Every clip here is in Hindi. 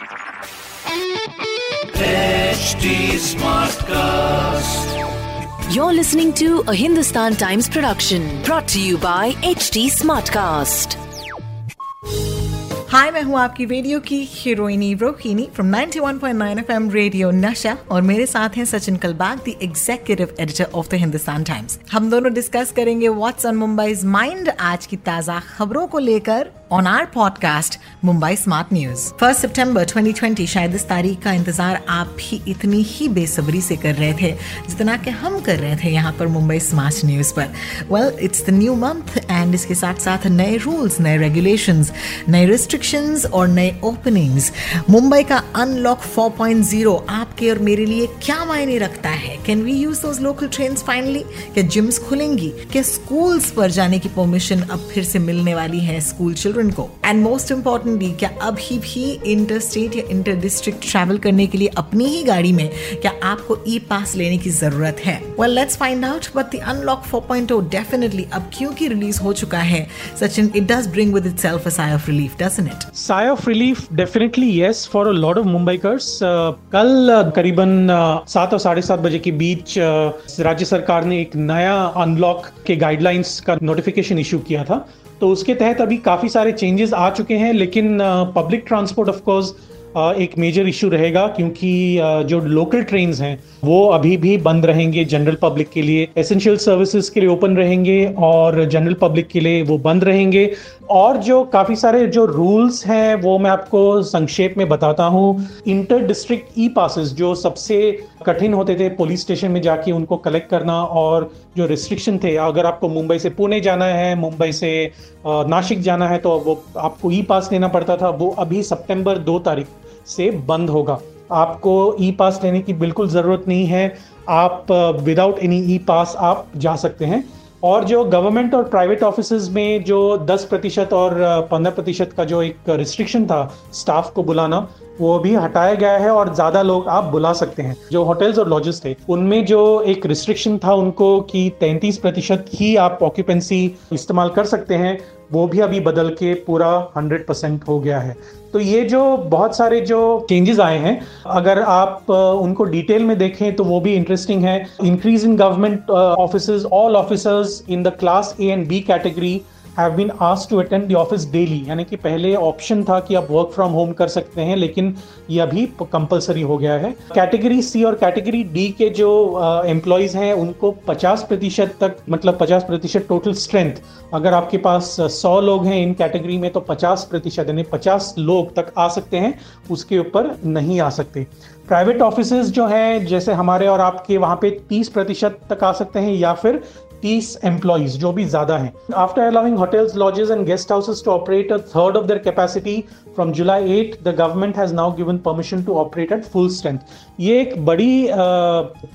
HD. You're listening to a Hindustan Times production brought to you by HT Smartcast. हाय मैं हूँ आपकी रेडियो की हीरोइनी Rohini from 91.9 FM radio Nasha और मेरे साथ हैं Sachin Kalbag the executive editor of the Hindustan Times हम दोनों डिस्कस करेंगे व्हाट्स ऑन मुंबईज माइंड आज की ताज़ा खबरों को लेकर on our podcast Mumbai Smart News first सितंबर 2020 शायद इस तारीख का इंतज़ार आप भी इतनी ही बेसब्री से कर रहे थे, जितना कि हम कर रहे थे यहाँ पर मुंबई स्मार्ट न्यूज़ पर. Well it's the new month and इसके साथ साथ नए रूल्स नए रेगुलेशंस नए रिस्ट्रिक्शंस और नए ओपनिंग्स मुंबई का अनलॉक 4.0 आपके और मेरे लिए क्या मायने रखता है? Can we use those local train finally क्या जिम्स खुलेंगी? क्या स्कूल्स पर जाने की परमिशन अब फिर से मिलने वाली है स्कूल चिल्ड्रन चिल्ड्रन को। एंड मोस्ट इम्पॉर्टेंटली क्या अभी भी इंटर स्टेट या इंटर डिस्ट्रिक्ट ट्रैवल करने के लिए अपनी ही गाड़ी में क्या आपको ई पास लेने की ज़रूरत है? Well let's find out but the unlock 4.0 definitely अब क्योंकि रिलीज़ हो चुका है? Sachin it does bring with itself a sigh of relief doesn't it sigh of relief definitely yes for a lot of Mumbaikars कल uh, करीबन uh, सात और साढ़े सात बजे के बीच uh, राज्य सरकार ने एक नया अनलॉक के गाइडलाइंस का नोटिफिकेशन इशू किया था। तो उसके तहत अभी काफ़ी सारे चेंजेस आ चुके हैं, लेकिन पब्लिक ट्रांसपोर्ट ऑफ़ कोर्स एक मेजर इशू रहेगा क्योंकि जो लोकल ट्रेन हैं, वो अभी भी बंद रहेंगे जनरल पब्लिक के लिए। एसेंशियल सर्विसेज़ के लिए ओपन रहेंगे और जनरल पब्लिक के लिए वो बंद रहेंगे। और जो काफ़ी सारे जो रूल्स हैं, वो मैं आपको संक्षेप में बताता हूँ। इंटर डिस्ट्रिक्ट ई पासिस जो सबसे कठिन होते थे पुलिस स्टेशन में जाके उनको कलेक्ट करना और जो रिस्ट्रिक्शन थे, अगर आपको मुंबई से पुणे जाना है, मुंबई से नासिक जाना है तो वो आपको ई पास लेना पड़ता था। वो अभी सितंबर दो तारीख से बंद होगा। आपको ई पास लेने की बिल्कुल ज़रूरत नहीं है। आप विदाउट एनी ई पास आप जा सकते हैं। और जो गवर्नमेंट और प्राइवेट ऑफ़िस में जो 10 प्रतिशत और 15 प्रतिशत का जो एक रिस्ट्रिक्शन था स्टाफ को बुलाना, वो भी हटाया गया है और ज़्यादा लोग आप बुला सकते हैं। जो होटल्स और लॉजेस थे, उनमें जो एक रिस्ट्रिक्शन था उनको कि 33 प्रतिशत ही आप ऑक्यूपेंसी इस्तेमाल कर सकते हैं। वो भी अभी बदल के पूरा 100 परसेंट हो गया है। तो ये जो बहुत सारे जो चेंजेस आए हैं, अगर आप उनको डिटेल में देखें तो वो भी इंटरेस्टिंग है। Increase in government officers all officers in the class A and B category have been ask to attend the office daily यानी कि पहले ऑप्शन था कि आप वर्क फ्रॉम होम कर सकते हैं, लेकिन ये अभी कंपलसरी हो गया है। कैटेगरी सी और कैटेगरी डी के जो एम्प्लॉयज़ हैं, उनको 50 प्रतिशत तक मतलब 50 प्रतिशत टोटल स्ट्रेंथ अगर आपके पास 100 लोग हैं इन कैटेगरी में तो 50 प्रतिशत, यानी 50 लोग तक आ सकते हैं, उसके ऊपर नहीं आ सकते। प्राइवेट ऑफ़िस जो हैं, जैसे हमारे और आपके, वहाँ पे 30 प्रतिशत तक आ सकते हैं, या फिर तीस एम्प्लॉज जो भी ज़्यादा हैं। After allowing hotels lodges and guest houses to operate a third of their capacity from July eight the government has now given permission to operate at full strength ये एक बड़ी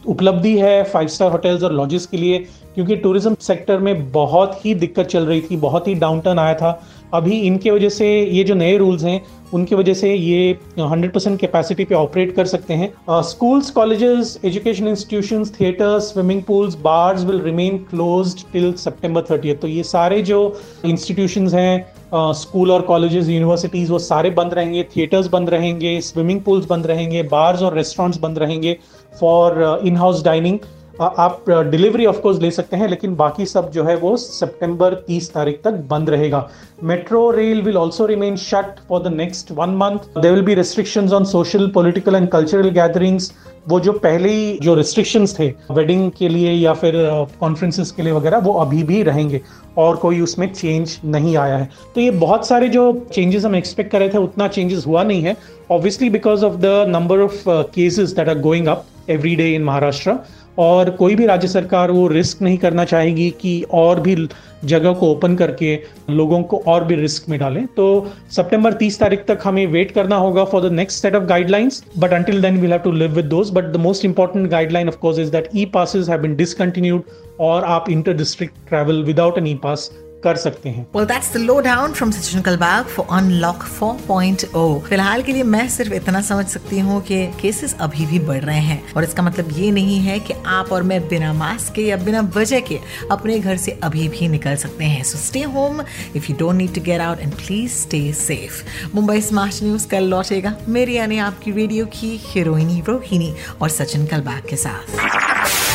उपलब्धि है फाइव स्टार होटल्स और लॉजेस के लिए, क्योंकि टूरिज़्म सेक्टर में बहुत ही दिक्कत चल रही थी, बहुत ही डाउन आया था। अभी इनके वजह से ये जो नए रूल्स हैं, उनकी वजह से ये 100 परसेंट कैपेसिटी पे ऑपरेट कर सकते हैं। Schools colleges education institutions theatres swimming pools bars will remain close till September 30 तो ये सारे जो इंस्टीट्यूशंस हैं स्कूल और कॉलेजेस यूनिवर्सिटीज वो सारे बंद रहेंगे। थिएटर्स बंद रहेंगे स्विमिंग पूल्स बंद रहेंगे बार्स और रेस्टोरेंट्स बंद रहेंगे फॉर इन हाउस डाइनिंग आप डिलीवरी ऑफ़ कोर्स ले सकते हैं, लेकिन बाकी सब जो है वो सितंबर 30 तारीख तक बंद रहेगा। Metro rail will also remain shut for the next one month there will be restrictions on social political and cultural gatherings वो जो पहले ही जो रिस्ट्रिक्शंस थे वेडिंग के लिए या फिर कॉन्फ्रेंसेस के लिए वगैरह, वो अभी भी रहेंगे। और कोई उसमें चेंज नहीं आया है। तो ये बहुत सारे जो चेंजेस हम एक्सपेक्ट कर रहे थे, उतना चेंजेस हुआ नहीं है। Obviously because of the number of cases that are going up every day in Maharashtra और कोई भी राज्य सरकार वो रिस्क नहीं करना चाहेगी कि और भी जगह को ओपन करके लोगों को और भी रिस्क में डालें। तो सितंबर 30 तारीख तक हमें वेट करना होगा for the next set of guidelines but until then we have to live with those but the most important guideline of course is that E passes have been discontinued और आप inter district travel without an E pass कर सकते हैं। Well, that's the lowdown from Sachin Kalbag for Unlock 4.0. फ़िलहाल के लिए मैं सिर्फ़ इतना समझ सकती हूँ कि केसेस अभी भी बढ़ रहे हैं। और इसका मतलब ये नहीं है कि आप और मैं बिना मास्क के या बिना वजह के अपने घर से अभी भी निकल सकते हैं। So stay home if you don't need to get out and please stay safe Mumbai Smart News कल लौटेगा। मेरी यानी आपकी रेडियो की हीरोइनी रोहिणी और सचिन कलबाग के साथ।